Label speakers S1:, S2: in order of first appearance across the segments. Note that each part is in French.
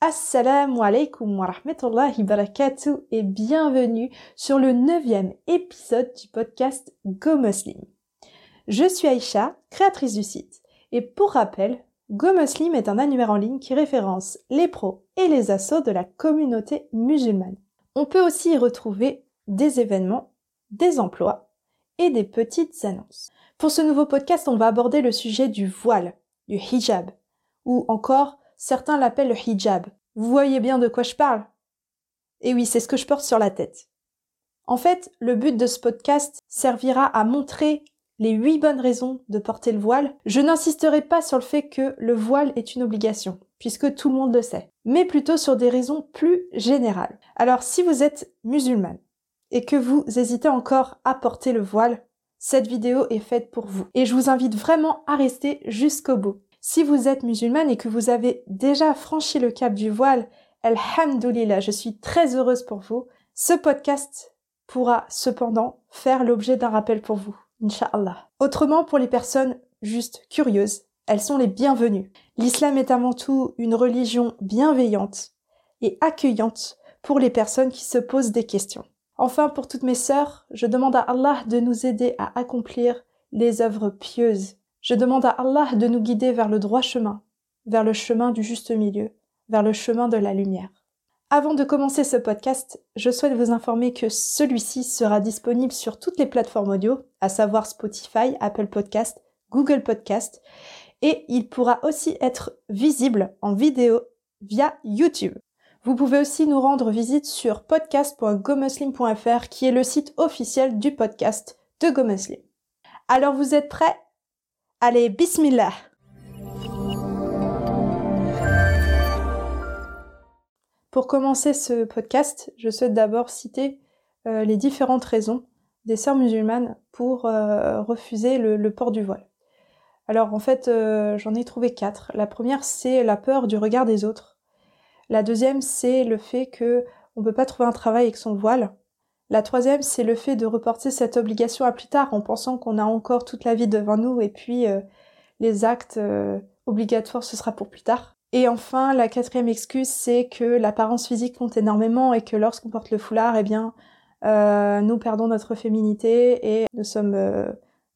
S1: Assalamu alaikum wa rahmatullahi barakatuh et bienvenue sur le neuvième épisode du podcast Go Muslim. Je suis Aïcha, créatrice du site, et pour rappel, Go Muslim est un annuaire en ligne qui référence les pros et les assos de la communauté musulmane. On peut aussi y retrouver des événements, des emplois et des petites annonces. Pour ce nouveau podcast, on va aborder le sujet du voile, du hijab, ou encore certains l'appellent le hijab. Vous voyez bien de quoi je parle Et oui, c'est ce que je porte sur la tête. En fait, le but de ce podcast servira à montrer les huit bonnes raisons de porter le voile. Je n'insisterai pas sur le fait que le voile est une obligation, puisque tout le monde le sait, mais plutôt sur des raisons plus générales. Alors, si vous êtes musulmane et que vous hésitez encore à porter le voile, cette vidéo est faite pour vous. Et je vous invite vraiment à rester jusqu'au bout. Si vous êtes musulmane et que vous avez déjà franchi le cap du voile, Alhamdulillah, je suis très heureuse pour vous. Ce podcast pourra cependant faire l'objet d'un rappel pour vous, Inch'Allah. Autrement, pour les personnes juste curieuses, elles sont les bienvenues. L'islam est avant tout une religion bienveillante et accueillante pour les personnes qui se posent des questions. Enfin, pour toutes mes sœurs, je demande à Allah de nous aider à accomplir les œuvres pieuses je demande à Allah de nous guider vers le droit chemin, vers le chemin du juste milieu, vers le chemin de la lumière. Avant de commencer ce podcast, je souhaite vous informer que celui-ci sera disponible sur toutes les plateformes audio, à savoir Spotify, Apple Podcast, Google Podcast, et il pourra aussi être visible en vidéo via YouTube. Vous pouvez aussi nous rendre visite sur podcast.gomuslim.fr qui est le site officiel du podcast de GoMuslim. Alors vous êtes prêts? Allez, bismillah Pour commencer ce podcast, je souhaite d'abord citer euh, les différentes raisons des sœurs musulmanes pour euh, refuser le, port du voile. Alors en fait, euh, j'en ai trouvé quatre. La première, c'est la peur du regard des autres. La deuxième, c'est le fait que on peut pas trouver un travail avec son voile. La troisième, c'est le fait de reporter cette obligation à plus tard en pensant qu'on a encore toute la vie devant nous et puis euh, les actes euh, obligatoires, ce sera pour plus tard. Et enfin, la quatrième excuse, c'est que l'apparence physique compte énormément et que lorsqu'on porte le foulard, eh bien, euh, nous perdons notre féminité et nous sommes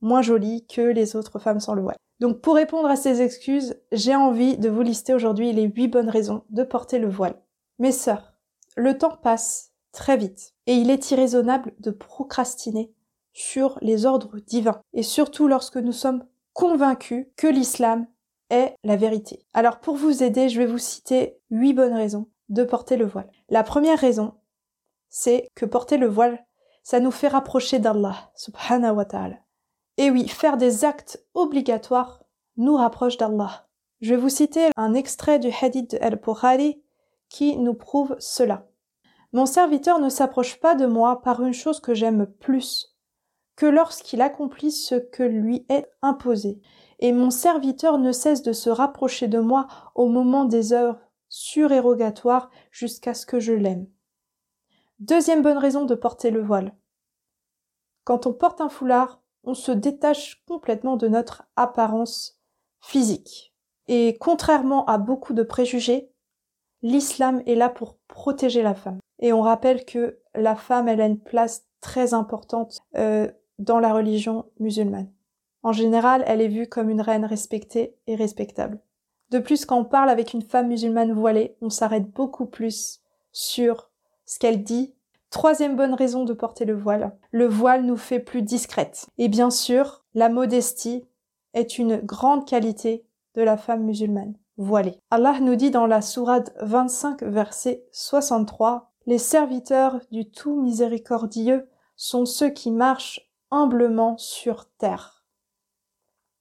S1: moins jolies que les autres femmes sans le voile. Donc pour répondre à ces excuses, j'ai envie de vous lister aujourd'hui les huit bonnes raisons de porter le voile. Mes sœurs, le temps passe très vite. Et il est irraisonnable de procrastiner sur les ordres divins. Et surtout lorsque nous sommes convaincus que l'islam est la vérité. Alors pour vous aider, je vais vous citer huit bonnes raisons de porter le voile. La première raison, c'est que porter le voile, ça nous fait rapprocher d'Allah, subhanahu wa ta'ala. Et oui, faire des actes obligatoires nous rapproche d'Allah. Je vais vous citer un extrait du hadith de Al-Bukhari qui nous prouve cela. Mon serviteur ne s'approche pas de moi par une chose que j'aime plus que lorsqu'il accomplit ce que lui est imposé. Et mon serviteur ne cesse de se rapprocher de moi au moment des heures surérogatoires jusqu'à ce que je l'aime. Deuxième bonne raison de porter le voile. Quand on porte un foulard, on se détache complètement de notre apparence physique. Et contrairement à beaucoup de préjugés, l'islam est là pour protéger la femme. Et on rappelle que la femme, elle a une place très importante euh, dans la religion musulmane. En général, elle est vue comme une reine respectée et respectable. De plus, quand on parle avec une femme musulmane voilée, on s'arrête beaucoup plus sur ce qu'elle dit. Troisième bonne raison de porter le voile. Le voile nous fait plus discrète. Et bien sûr, la modestie est une grande qualité de la femme musulmane voilée. Allah nous dit dans la sourate 25 verset 63 les serviteurs du tout miséricordieux sont ceux qui marchent humblement sur terre.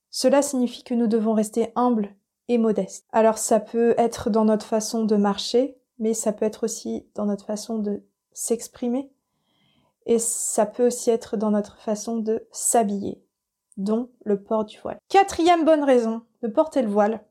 S1: Cela signifie que nous devons rester humbles et modestes. Alors ça peut être dans notre façon de marcher, mais ça peut être aussi dans notre façon de s'exprimer, et ça peut aussi être dans notre façon de s'habiller, dont le port du voile. Quatrième bonne raison de porter le voile,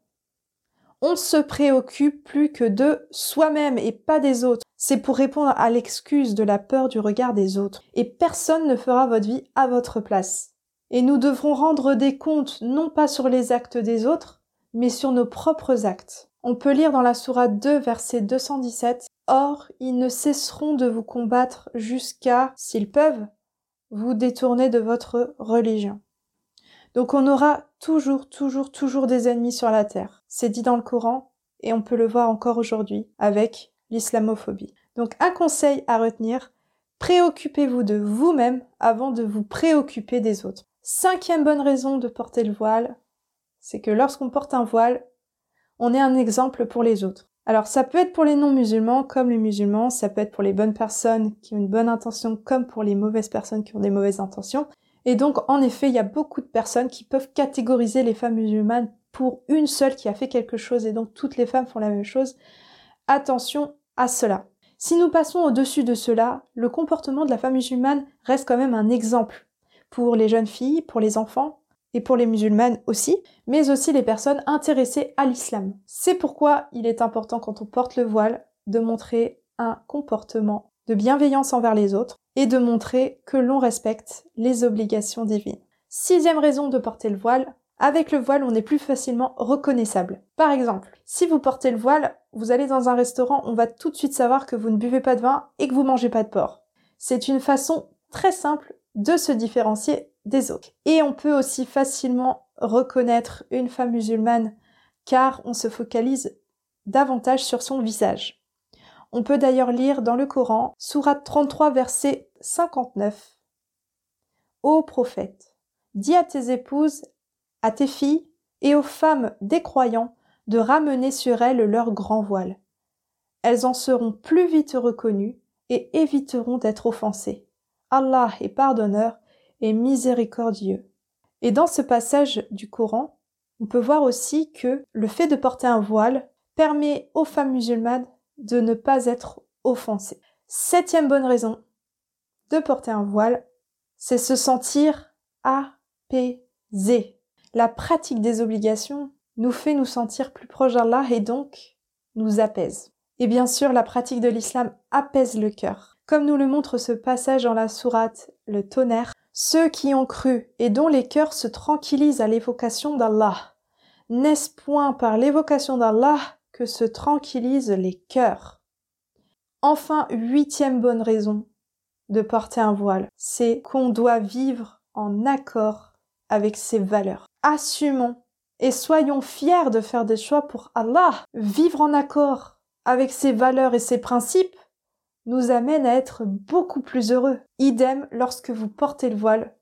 S1: on se préoccupe plus que de soi-même et pas des autres. C'est pour répondre à l'excuse de la peur du regard des autres. Et personne ne fera votre vie à votre place. Et nous devrons rendre des comptes non pas sur les actes des autres, mais sur nos propres actes. On peut lire dans la sourate 2, verset 217, Or, ils ne cesseront de vous combattre jusqu'à, s'ils peuvent, vous détourner de votre religion. Donc on aura toujours, toujours, toujours des ennemis sur la terre. C'est dit dans le Coran et on peut le voir encore aujourd'hui avec l'islamophobie. Donc un conseil à retenir, préoccupez-vous de vous-même avant de vous préoccuper des autres. Cinquième bonne raison de porter le voile, c'est que lorsqu'on porte un voile, on est un exemple pour les autres. Alors ça peut être pour les non-musulmans comme les musulmans, ça peut être pour les bonnes personnes qui ont une bonne intention comme pour les mauvaises personnes qui ont des mauvaises intentions. Et donc en effet, il y a beaucoup de personnes qui peuvent catégoriser les femmes musulmanes pour une seule qui a fait quelque chose et donc toutes les femmes font la même chose. Attention à cela. Si nous passons au-dessus de cela, le comportement de la femme musulmane reste quand même un exemple pour les jeunes filles, pour les enfants et pour les musulmanes aussi, mais aussi les personnes intéressées à l'islam. C'est pourquoi il est important quand on porte le voile de montrer un comportement de bienveillance envers les autres et de montrer que l'on respecte les obligations divines. Sixième raison de porter le voile, avec le voile, on est plus facilement reconnaissable. Par exemple, si vous portez le voile, vous allez dans un restaurant, on va tout de suite savoir que vous ne buvez pas de vin et que vous mangez pas de porc. C'est une façon très simple de se différencier des autres. Et on peut aussi facilement reconnaître une femme musulmane car on se focalise davantage sur son visage. On peut d'ailleurs lire dans le Coran, Sourate 33, verset 59. Ô prophète, dis à tes épouses à tes filles et aux femmes des croyants de ramener sur elles leur grand voile. Elles en seront plus vite reconnues et éviteront d'être offensées. Allah est pardonneur et miséricordieux. Et dans ce passage du Coran, on peut voir aussi que le fait de porter un voile permet aux femmes musulmanes de ne pas être offensées. Septième bonne raison de porter un voile, c'est se sentir apaisé la pratique des obligations nous fait nous sentir plus proches d'Allah et donc nous apaise. Et bien sûr, la pratique de l'islam apaise le cœur. Comme nous le montre ce passage dans la sourate, le tonnerre, ceux qui ont cru et dont les cœurs se tranquillisent à l'évocation d'Allah. N'est-ce point par l'évocation d'Allah se tranquillisent les cœurs Enfin, huitième bonne raison de porter un voile, c'est qu'on doit vivre en accord avec ses valeurs assumons et soyons fiers de faire des choix pour Allah. Vivre en accord avec ses valeurs et ses principes nous amène à être beaucoup plus heureux. Idem lorsque vous portez le voile,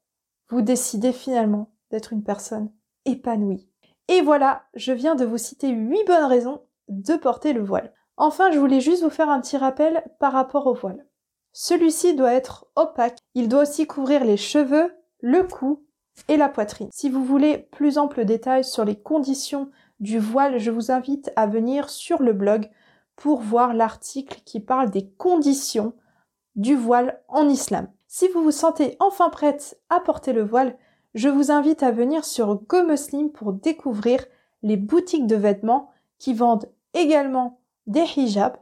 S1: vous décidez finalement d'être une personne épanouie. Et voilà, je viens de vous citer huit bonnes raisons de porter le voile. Enfin, je voulais juste vous faire un petit rappel par rapport au voile. Celui-ci doit être opaque, il doit aussi couvrir les cheveux, le cou et la poitrine. Si vous voulez plus ample détail sur les conditions du voile, je vous invite à venir sur le blog pour voir l'article qui parle des conditions du voile en islam. Si vous vous sentez enfin prête à porter le voile, je vous invite à venir sur GoMuslim pour découvrir les boutiques de vêtements qui vendent également des hijabs.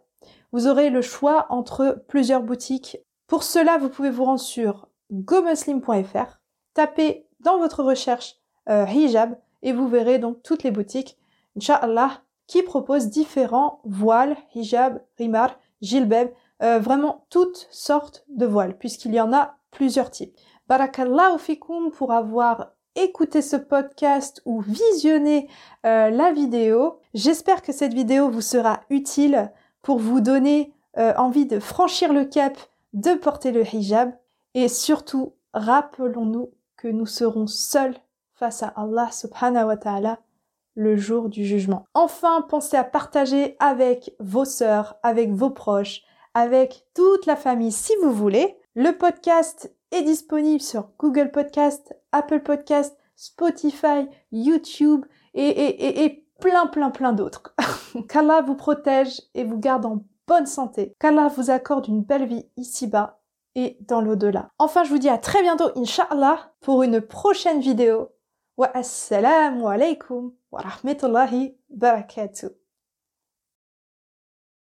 S1: Vous aurez le choix entre plusieurs boutiques. Pour cela, vous pouvez vous rendre sur gomuslim.fr, taper dans votre recherche euh, hijab et vous verrez donc toutes les boutiques, Inch'Allah, qui proposent différents voiles, hijab, rimar, jilbeb, euh, vraiment toutes sortes de voiles, puisqu'il y en a plusieurs types. Barakallahu fikum pour avoir écouté ce podcast ou visionné euh, la vidéo. J'espère que cette vidéo vous sera utile pour vous donner envie de franchir le cap, de porter le hijab et surtout rappelons-nous que nous serons seuls face à Allah subhanahu wa ta'ala le jour du jugement. Enfin, pensez à partager avec vos sœurs, avec vos proches, avec toute la famille si vous voulez. Le podcast est disponible sur Google Podcast, Apple Podcast, Spotify, YouTube et, plein plein plein d'autres. Qu'Allah vous protège et vous garde en bonne santé. Qu'Allah vous accorde une belle vie ici-bas et dans l'au-delà. Enfin, je vous dis à très bientôt, Inch'Allah, pour une prochaine vidéo. Wa assalamu alaikum wa rahmatullahi barakatuh.